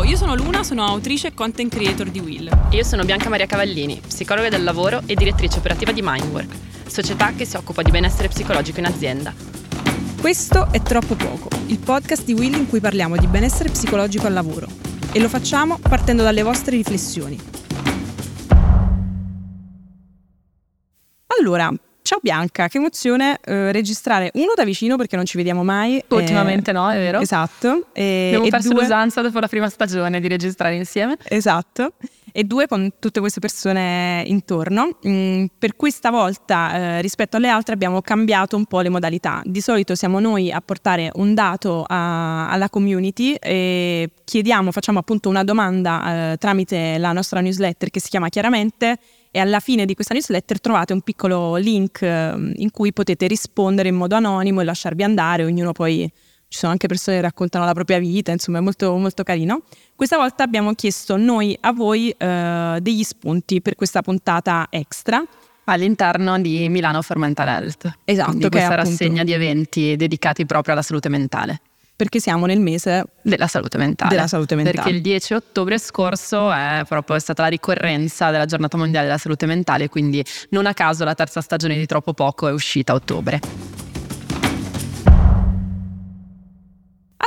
Ciao, io sono Luna, sono autrice e content creator di Will. E io sono Bianca Maria Cavallini, psicologa del lavoro e direttrice operativa di Mindwork, società che si occupa di benessere psicologico in azienda. Questo è Troppo Poco, il podcast di Will in cui parliamo di benessere psicologico al lavoro. E lo facciamo partendo dalle vostre riflessioni. Allora, Ciao Bianca, che emozione eh, registrare uno da vicino perché non ci vediamo mai. Ultimamente eh, no, è vero. Esatto. E, Abbiamo perso due... l'usanza dopo la prima stagione di registrare insieme. Esatto. E due con tutte queste persone intorno. Mm, per questa volta eh, rispetto alle altre abbiamo cambiato un po' le modalità. Di solito siamo noi a portare un dato a, alla community e chiediamo, facciamo appunto una domanda eh, tramite la nostra newsletter che si chiama Chiaramente e alla fine di questa newsletter trovate un piccolo link ehm, in cui potete rispondere in modo anonimo e lasciarvi andare, ognuno poi ci sono anche persone che raccontano la propria vita, insomma è molto, molto carino. Questa volta abbiamo chiesto noi a voi eh, degli spunti per questa puntata extra all'interno di Milano for Mental Health. Esatto, Quindi questa rassegna di eventi dedicati proprio alla salute mentale perché siamo nel mese della salute mentale. Della salute mentale. Perché il 10 ottobre scorso è proprio stata la ricorrenza della giornata mondiale della salute mentale, quindi non a caso la terza stagione di Troppo Poco è uscita a ottobre.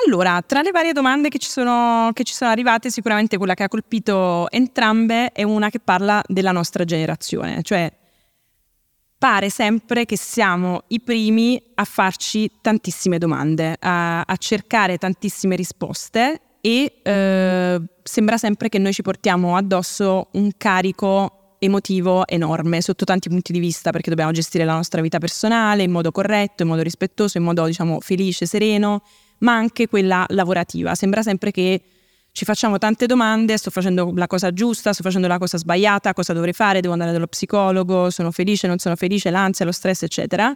Allora, tra le varie domande che ci, sono, che ci sono arrivate, sicuramente quella che ha colpito entrambe è una che parla della nostra generazione, cioè pare sempre che siamo i primi a farci tantissime domande, a, a cercare tantissime risposte e eh, sembra sempre che noi ci portiamo addosso un carico emotivo enorme sotto tanti punti di vista perché dobbiamo gestire la nostra vita personale in modo corretto, in modo rispettoso, in modo diciamo felice, sereno, ma anche quella lavorativa. Sembra sempre che ci facciamo tante domande, sto facendo la cosa giusta, sto facendo la cosa sbagliata, cosa dovrei fare, devo andare dallo psicologo, sono felice, non sono felice, l'ansia, lo stress, eccetera.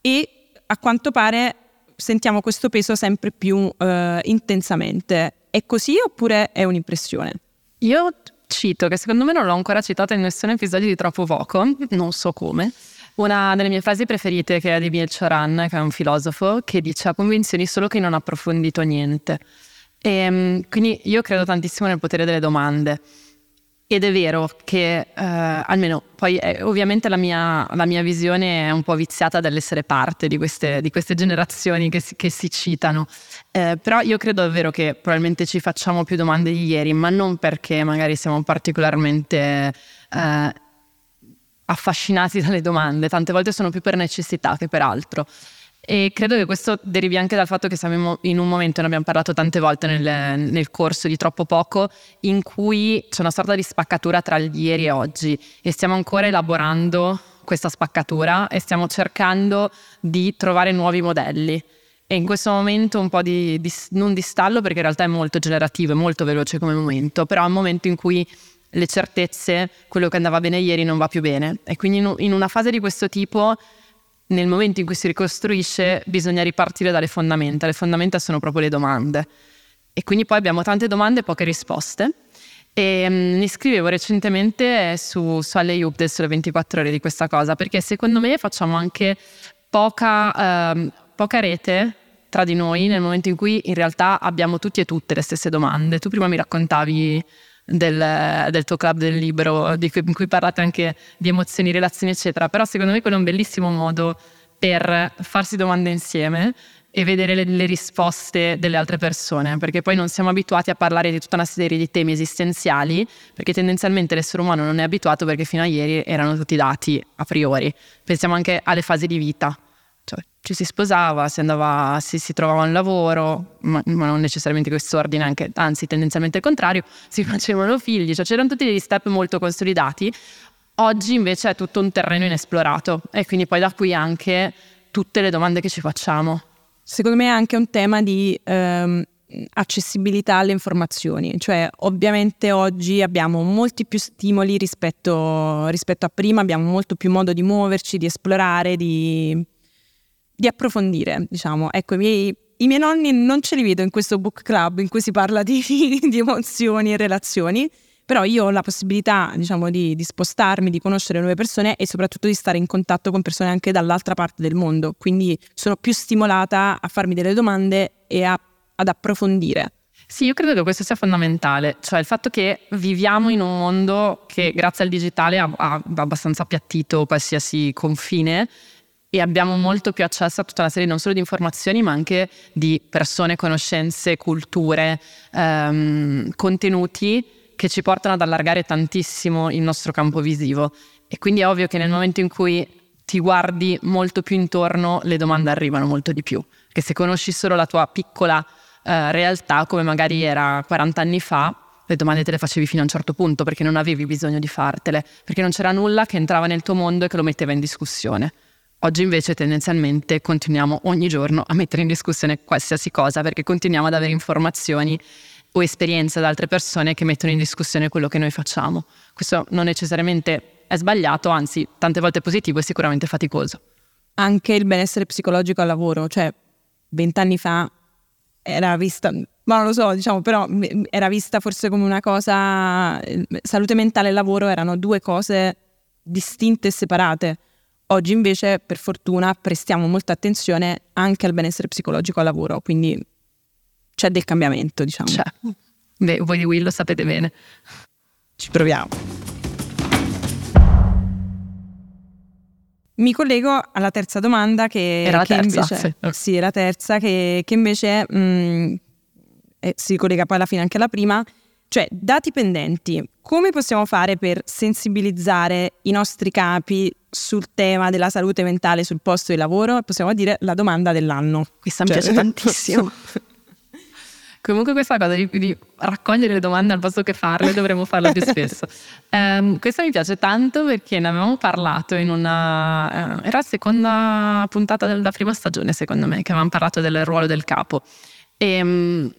E a quanto pare sentiamo questo peso sempre più eh, intensamente. È così oppure è un'impressione? Io cito, che secondo me non l'ho ancora citata in nessun episodio di Troppo Poco, non so come, una delle mie frasi preferite che è di Biel Choran, che è un filosofo, che dice ha convinzioni solo che non ha approfondito niente. E, ehm, quindi io credo tantissimo nel potere delle domande. Ed è vero che, eh, almeno poi eh, ovviamente la mia, la mia, visione è un po' viziata dall'essere parte di queste, di queste generazioni che si, che si citano, eh, però io credo davvero che probabilmente ci facciamo più domande di ieri, ma non perché magari siamo particolarmente eh, affascinati dalle domande, tante volte sono più per necessità che per altro. E credo che questo derivi anche dal fatto che siamo in un momento, ne abbiamo parlato tante volte nel, nel, corso di troppo poco, in cui c'è una sorta di spaccatura tra il ieri e oggi e stiamo ancora elaborando questa spaccatura e stiamo cercando di trovare nuovi modelli. E in questo momento un po' di, di non di stallo, perché in realtà è molto generativo, è molto veloce come momento, però è un momento in cui le certezze, quello che andava bene ieri non va più bene. E quindi in una fase di questo tipo nel momento in cui si ricostruisce bisogna ripartire dalle fondamenta. Le fondamenta sono proprio le domande. E quindi poi abbiamo tante domande e poche risposte. E um, ne scrivevo recentemente su, su Alle del Sole 24 Ore di questa cosa, perché secondo me facciamo anche poca, um, poca rete tra di noi nel momento in cui in realtà abbiamo tutti e tutte le stesse domande. Tu prima mi raccontavi del, del, tuo club del libro, cui, in cui parlate anche di emozioni, relazioni, eccetera. Però secondo me quello è un bellissimo modo per farsi domande insieme e vedere le, le, risposte delle altre persone, perché poi non siamo abituati a parlare di tutta una serie di temi esistenziali, perché tendenzialmente l'essere umano non è abituato perché fino a ieri erano tutti dati a priori. Pensiamo anche alle fasi di vita cioè, ci si sposava, si, andava, si, si trovava un lavoro, ma, ma non necessariamente questo ordine, anche, anzi tendenzialmente il contrario, si facevano figli, cioè c'erano tutti degli step molto consolidati. Oggi invece è tutto un terreno inesplorato e quindi poi da qui anche tutte le domande che ci facciamo. Secondo me è anche un tema di ehm, accessibilità alle informazioni, cioè ovviamente oggi abbiamo molti più stimoli rispetto, rispetto a prima, abbiamo molto più modo di muoverci, di esplorare, di di approfondire, diciamo. Ecco, i miei, i miei, nonni non ce li vedo in questo book club in cui si parla di, di emozioni e relazioni, però io ho la possibilità, diciamo, di, di, spostarmi, di conoscere nuove persone e soprattutto di stare in contatto con persone anche dall'altra parte del mondo. Quindi sono più stimolata a farmi delle domande e a, ad approfondire. Sì, io credo che questo sia fondamentale, cioè il fatto che viviamo in un mondo che grazie al digitale ha, ha abbastanza appiattito qualsiasi confine e abbiamo molto più accesso a tutta una serie non solo di informazioni ma anche di persone, conoscenze, culture, ehm, contenuti che ci portano ad allargare tantissimo il nostro campo visivo e quindi è ovvio che nel momento in cui ti guardi molto più intorno le domande arrivano molto di più, che se conosci solo la tua piccola eh, realtà come magari era 40 anni fa, le domande te le facevi fino a un certo punto perché non avevi bisogno di fartele, perché non c'era nulla che entrava nel tuo mondo e che lo metteva in discussione. Oggi invece tendenzialmente continuiamo ogni giorno a mettere in discussione qualsiasi cosa perché continuiamo ad avere informazioni o esperienze da altre persone che mettono in discussione quello che noi facciamo. Questo non necessariamente è sbagliato, anzi tante volte positivo e sicuramente faticoso. Anche il benessere psicologico al lavoro, cioè vent'anni fa era vista, ma non lo so, diciamo, però era vista forse come una cosa, salute mentale e lavoro erano due cose distinte e separate. Oggi invece, per fortuna, prestiamo molta attenzione anche al benessere psicologico al lavoro, quindi c'è del cambiamento, diciamo. C'è. Beh, voi di Will lo sapete bene. Ci proviamo. Mi collego alla terza domanda che, era la che terza, invece, sì. sì, la terza che, che invece mh, eh, si collega poi alla fine anche alla prima, cioè dati pendenti, come possiamo fare per sensibilizzare i nostri capi sul tema della salute mentale sul posto di lavoro? Possiamo dire la domanda dell'anno. Questa mi cioè, piace tantissimo. Comunque questa cosa di, di, raccogliere le domande al posto che farle dovremmo farla più spesso. Um, questa mi piace tanto perché ne avevamo parlato in una... Uh, era la seconda puntata della prima stagione secondo me, che avevamo parlato del ruolo del capo. E, um,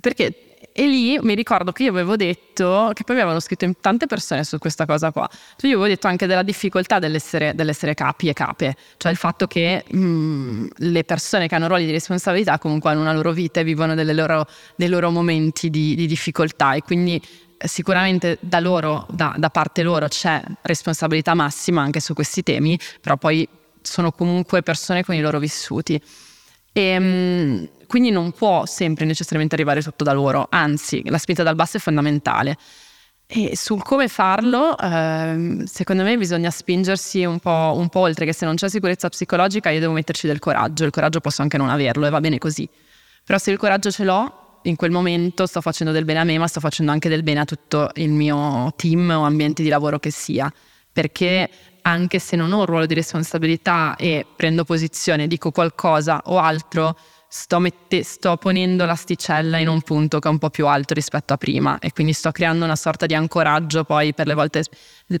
perché e lì mi ricordo che io avevo detto, che poi mi avevano scritto in tante persone su questa cosa qua, cioè io avevo detto anche della difficoltà dell'essere, dell'essere capi e cape, cioè il fatto che mh, mm, le persone che hanno ruoli di responsabilità comunque hanno una loro vita e vivono loro, dei loro momenti di, di difficoltà. E quindi eh, sicuramente da loro, da, da, parte loro c'è responsabilità massima anche su questi temi, però poi sono comunque persone con i loro vissuti. E, mh, quindi non può sempre necessariamente arrivare sotto da loro, anzi la spinta dal basso è fondamentale. E sul come farlo, eh, secondo me bisogna spingersi un po', un po', oltre, che se non c'è sicurezza psicologica io devo metterci del coraggio, il coraggio posso anche non averlo e va bene così. Però se il coraggio ce l'ho, in quel momento sto facendo del bene a me, ma sto facendo anche del bene a tutto il mio team o ambiente di lavoro che sia, perché anche se non ho un ruolo di responsabilità e prendo posizione, dico qualcosa o altro, sto, mette, sto ponendo l'asticella in un punto che è un po' più alto rispetto a prima e quindi sto creando una sorta di ancoraggio poi per le volte,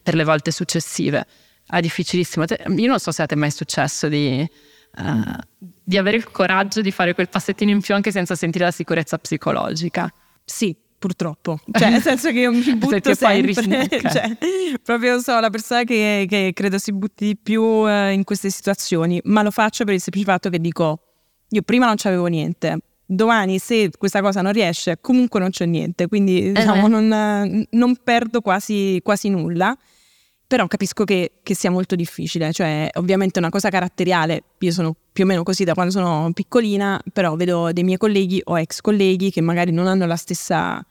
per le volte successive. È difficilissimo. Io non so se a te è mai successo di, uh, di avere il coraggio di fare quel passettino in più anche senza sentire la sicurezza psicologica. Sì, purtroppo. Cioè, nel senso che io mi butto sempre. Okay. cioè, proprio so la persona che, che, credo si butti di più uh, in queste situazioni, ma lo faccio per il semplice fatto che dico io prima non c'avevo niente, domani se questa cosa non riesce comunque non c'è niente, quindi diciamo uh-huh. non, non, perdo quasi, quasi, nulla, però capisco che, che, sia molto difficile, cioè ovviamente è una cosa caratteriale, io sono più o meno così da quando sono piccolina, però vedo dei miei colleghi o ex colleghi che magari non hanno la stessa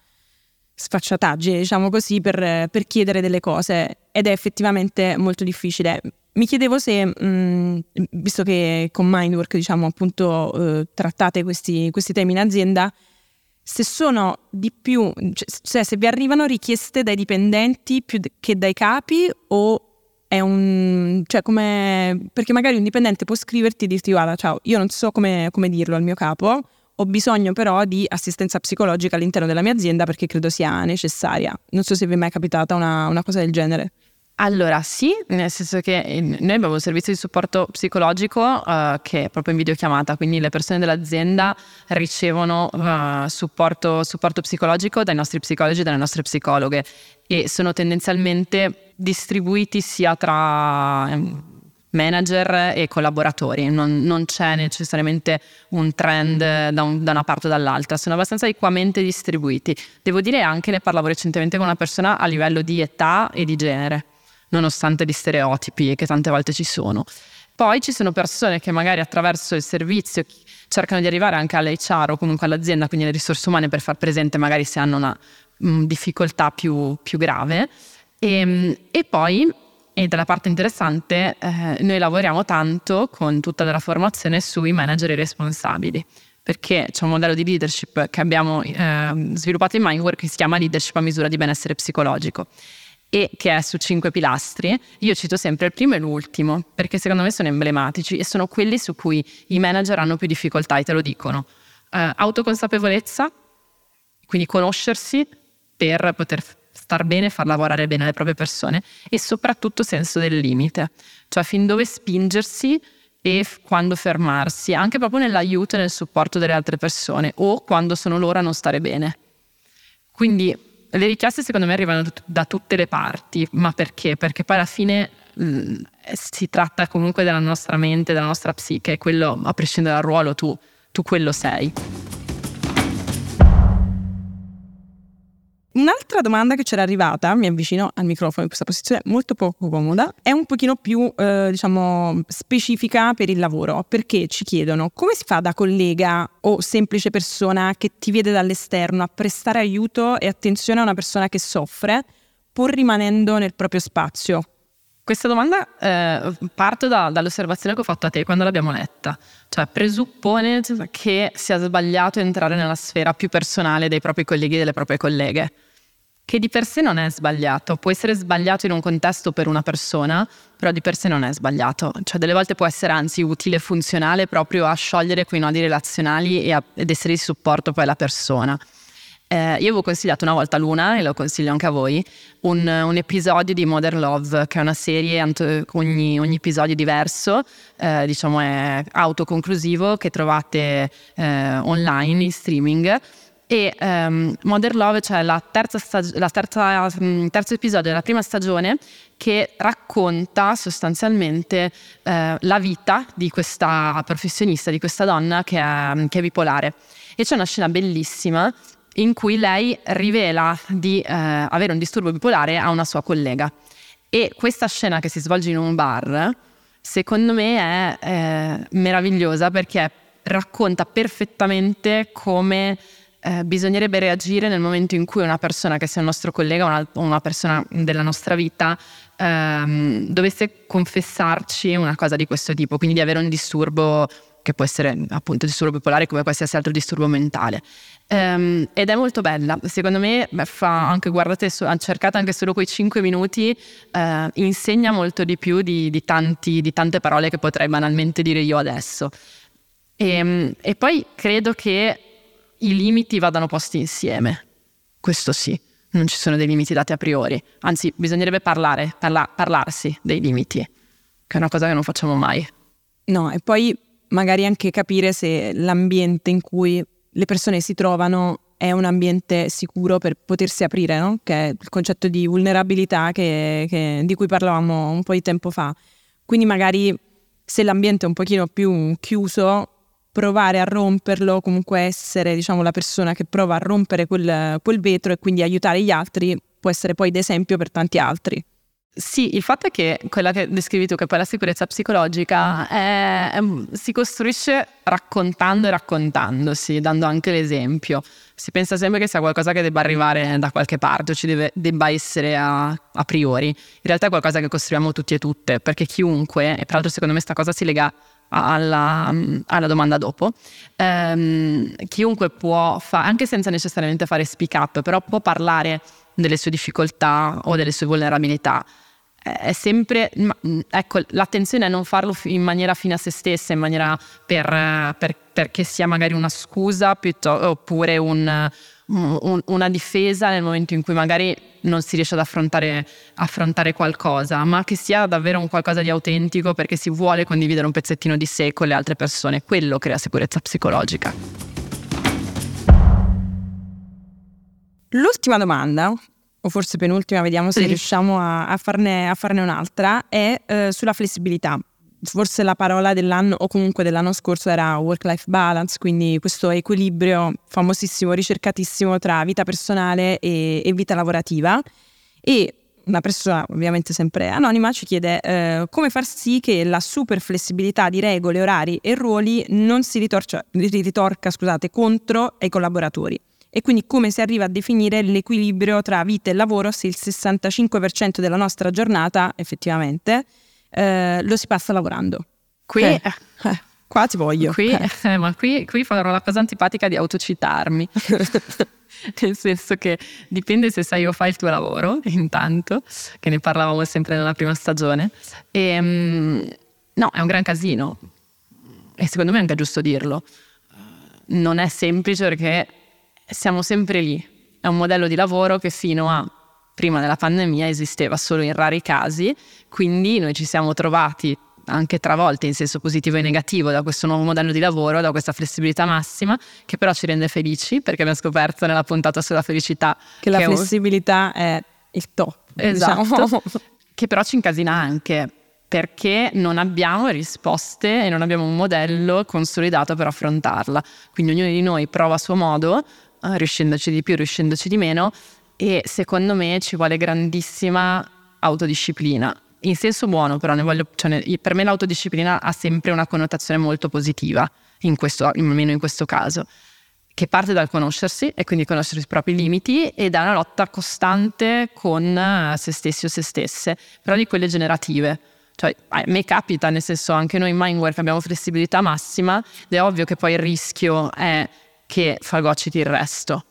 sfacciataggine, diciamo così, per, per chiedere delle cose ed è effettivamente molto difficile. Mi chiedevo se, mh, mm, visto che con Mindwork diciamo appunto eh, trattate questi, questi, temi in azienda, se sono di più, cioè se vi arrivano richieste dai dipendenti più che dai capi o è un, cioè come, perché magari un dipendente può scriverti e dirti guarda ciao, io non so come, come dirlo al mio capo, ho bisogno però di assistenza psicologica all'interno della mia azienda perché credo sia necessaria. Non so se vi è mai capitata una, una cosa del genere. Allora sì, nel senso che noi abbiamo un servizio di supporto psicologico uh, che è proprio in videochiamata, quindi le persone dell'azienda ricevono uh, supporto, supporto, psicologico dai nostri psicologi e dalle nostre psicologhe e sono tendenzialmente distribuiti sia tra um, manager e collaboratori, non, non, c'è necessariamente un trend da, un, da, una parte o dall'altra, sono abbastanza equamente distribuiti. Devo dire anche, ne parlavo recentemente con una persona a livello di età e di genere nonostante gli stereotipi che tante volte ci sono. Poi ci sono persone che magari attraverso il servizio cercano di arrivare anche all'HR o comunque all'azienda, quindi alle risorse umane per far presente magari se hanno una mh, mm, difficoltà più, più grave. E, ehm, e, poi, e dalla parte interessante, eh, noi lavoriamo tanto con tutta la formazione sui manager responsabili perché c'è un modello di leadership che abbiamo eh, sviluppato in Mindwork che si chiama leadership a misura di benessere psicologico e che è su cinque pilastri. Io cito sempre il primo e l'ultimo perché secondo me sono emblematici e sono quelli su cui i manager hanno più difficoltà e te lo dicono. Eh, autoconsapevolezza, quindi conoscersi per poter star bene e far lavorare bene le proprie persone e soprattutto senso del limite, cioè fin dove spingersi e quando fermarsi, anche proprio nell'aiuto e nel supporto delle altre persone o quando sono loro a non stare bene. Quindi le richieste secondo me arrivano da tutte le parti, ma perché? Perché poi alla fine mh, mm, si tratta comunque della nostra mente, della nostra psiche, quello a prescindere dal ruolo tu, tu quello sei. Un'altra domanda che c'era arrivata, mi avvicino al microfono in questa posizione molto poco comoda, è un pochino più eh, diciamo specifica per il lavoro, perché ci chiedono come si fa da collega o semplice persona che ti vede dall'esterno a prestare aiuto e attenzione a una persona che soffre, pur rimanendo nel proprio spazio. Questa domanda eh, parto da, dall'osservazione che ho fatto a te quando l'abbiamo letta, cioè presuppone che sia sbagliato entrare nella sfera più personale dei propri colleghi e delle proprie colleghe che di per sé non è sbagliato, può essere sbagliato in un contesto per una persona, però di per sé non è sbagliato, cioè delle volte può essere anzi utile e funzionale proprio a sciogliere quei nodi relazionali e a, ed essere di supporto poi alla persona. Eh, io avevo consigliato una volta a Luna, e lo consiglio anche a voi, un, un episodio di Modern Love, che è una serie, ogni, ogni episodio diverso, eh, diciamo è autoconclusivo, che trovate eh, online in streaming e um, Modern Love, cioè terza, stag- terza um, terzo episodio della prima stagione, che racconta sostanzialmente uh, la vita di questa professionista, di questa donna che è, che è, bipolare. E c'è una scena bellissima in cui lei rivela di uh, avere un disturbo bipolare a una sua collega. E questa scena che si svolge in un bar, secondo me è eh, meravigliosa perché racconta perfettamente come eh, bisognerebbe reagire nel momento in cui una persona, che sia un nostro collega o una, una, persona della nostra vita, ehm, dovesse confessarci una cosa di questo tipo, quindi di avere un disturbo che può essere appunto disturbo bipolare come qualsiasi altro disturbo mentale. Um, ed è molto bella, secondo me beh, fa anche, guardate, cercate anche solo quei 5 minuti, uh, insegna molto di più di, di, tanti, di, tante parole che potrei banalmente dire io adesso. E, ehm, e poi credo che i limiti vadano posti insieme. Questo sì, non ci sono dei limiti dati a priori, anzi bisognerebbe parlare, parla- parlarsi dei limiti, che è una cosa che non facciamo mai. No, e poi magari anche capire se l'ambiente in cui le persone si trovano è un ambiente sicuro per potersi aprire, no? che è il concetto di vulnerabilità che, che, di cui parlavamo un po' di tempo fa. Quindi magari se l'ambiente è un pochino più chiuso, provare a romperlo, comunque essere diciamo, la persona che prova a rompere quel, quel vetro e quindi aiutare gli altri può essere poi d'esempio per tanti altri. Sì, il fatto è che quella che descrivi tu, che poi la sicurezza psicologica, è, è, si costruisce raccontando e raccontandosi, dando anche l'esempio. Si pensa sempre che sia qualcosa che debba arrivare da qualche parte o ci deve, debba essere a, a, priori. In realtà è qualcosa che costruiamo tutti e tutte, perché chiunque, e tra l'altro secondo me questa cosa si lega alla, alla, domanda dopo. Um, chiunque può fare, anche senza necessariamente fare speak up, però può parlare delle sue difficoltà o delle sue vulnerabilità. È sempre, ecco, l'attenzione è non farlo in maniera fine a se stessa, in maniera per, per, perché sia magari una scusa piuttosto, oppure un, un, una difesa nel momento in cui magari non si riesce ad affrontare, affrontare, qualcosa, ma che sia davvero un qualcosa di autentico perché si vuole condividere un pezzettino di sé con le altre persone. Quello crea sicurezza psicologica. L'ultima domanda, o forse penultima, vediamo se sì. riusciamo a, a, farne, a, farne, un'altra, è eh, sulla flessibilità forse la parola dell'anno o comunque dell'anno scorso era work-life balance, quindi questo equilibrio famosissimo, ricercatissimo tra vita personale e, e vita lavorativa. E una persona ovviamente sempre anonima ci chiede eh, come far sì che la super flessibilità di regole, orari e ruoli non si ritorcia, ritorca scusate, contro i collaboratori e quindi come si arriva a definire l'equilibrio tra vita e lavoro se il 65% della nostra giornata effettivamente eh, lo si passa lavorando. Qui, eh, eh, qua ti voglio. Qui, eh. Eh, ma qui, qui farò la cosa antipatica di autocitarmi. Nel senso che dipende se sai o fai il tuo lavoro, intanto, che ne parlavamo sempre nella prima stagione. E, um, no, è un gran casino. E secondo me è anche giusto dirlo. Non è semplice perché siamo sempre lì. È un modello di lavoro che fino a prima della pandemia esisteva solo in rari casi, quindi noi ci siamo trovati anche travolte in senso positivo e negativo da questo nuovo modello di lavoro, da questa flessibilità massima, che però ci rende felici perché abbiamo scoperto nella puntata sulla felicità che la che flessibilità è il top. Esatto. Diciamo. Che però ci incasina anche perché non abbiamo risposte e non abbiamo un modello consolidato per affrontarla. Quindi ognuno di noi prova a suo modo eh, riuscendoci di più, riuscendoci di meno e secondo me ci vuole grandissima autodisciplina. In senso buono, però voglio, cioè, per me l'autodisciplina ha sempre una connotazione molto positiva, in questo, almeno in questo caso, che parte dal conoscersi e quindi conoscere i propri limiti e da una lotta costante con eh, se stessi o se stesse, però di quelle generative. Cioè, a me capita, nel senso, anche noi in Mindwork abbiamo flessibilità massima ed è ovvio che poi il rischio è che fagociti il resto.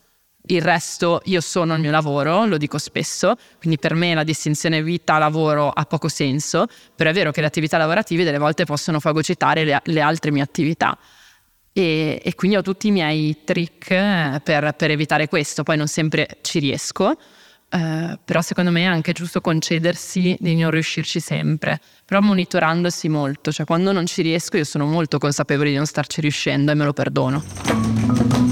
Il resto io sono il mio lavoro, lo dico spesso, quindi per me la distinzione vita-lavoro ha poco senso, però è vero che le attività lavorative delle volte possono fagocitare le, le altre mie attività. E, e, quindi ho tutti i miei trick eh, per, per, evitare questo, poi non sempre ci riesco, eh, però secondo me è anche giusto concedersi di non riuscirci sempre, però monitorandosi molto, cioè quando non ci riesco io sono molto consapevole di non starci riuscendo e me lo perdono.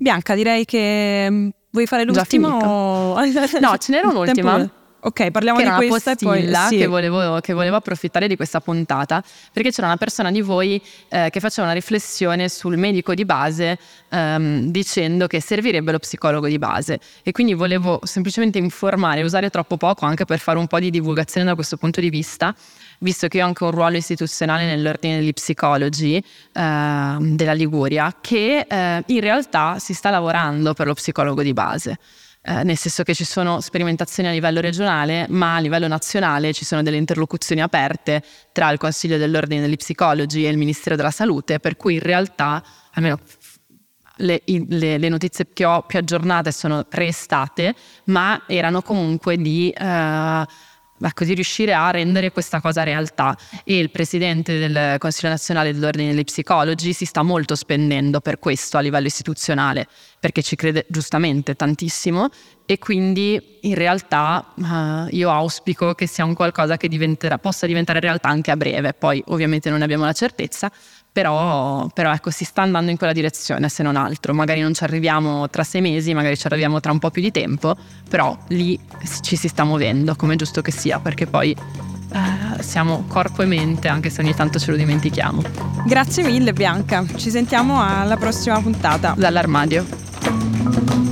Bianca, direi che mm, vuoi fare l'ultima? O... no, ce n'era un'ultima. Ok, parliamo di questa e poi sì. che, volevo, che, volevo, approfittare di questa puntata perché c'era una persona di voi eh, che faceva una riflessione sul medico di base ehm, dicendo che servirebbe lo psicologo di base e quindi volevo semplicemente informare, usare troppo poco anche per fare un po' di divulgazione da questo punto di vista visto che ho anche un ruolo istituzionale nell'ordine degli psicologi eh, della Liguria, che eh, in realtà si sta lavorando per lo psicologo di base. Eh, nel senso che ci sono sperimentazioni a livello regionale, ma a livello nazionale ci sono delle interlocuzioni aperte tra il Consiglio dell'Ordine degli Psicologi e il Ministero della Salute, per cui in realtà, almeno le, le, le, notizie che ho più aggiornate sono restate, ma erano comunque di eh, ma così riuscire a rendere questa cosa realtà. E il presidente del Consiglio nazionale dell'Ordine degli Psicologi si sta molto spendendo per questo a livello istituzionale, perché ci crede giustamente tantissimo e quindi in realtà uh, io auspico che sia un qualcosa che possa diventare realtà anche a breve. Poi ovviamente non ne abbiamo la certezza, però, però, ecco, si sta andando in quella direzione, se non altro. Magari non ci arriviamo tra sei mesi, magari ci arriviamo tra un po' più di tempo, però lì ci si sta muovendo, come giusto che sia, perché poi eh, siamo corpo e mente, anche se ogni tanto ce lo dimentichiamo. Grazie mille Bianca, ci sentiamo alla prossima puntata. Dall'armadio.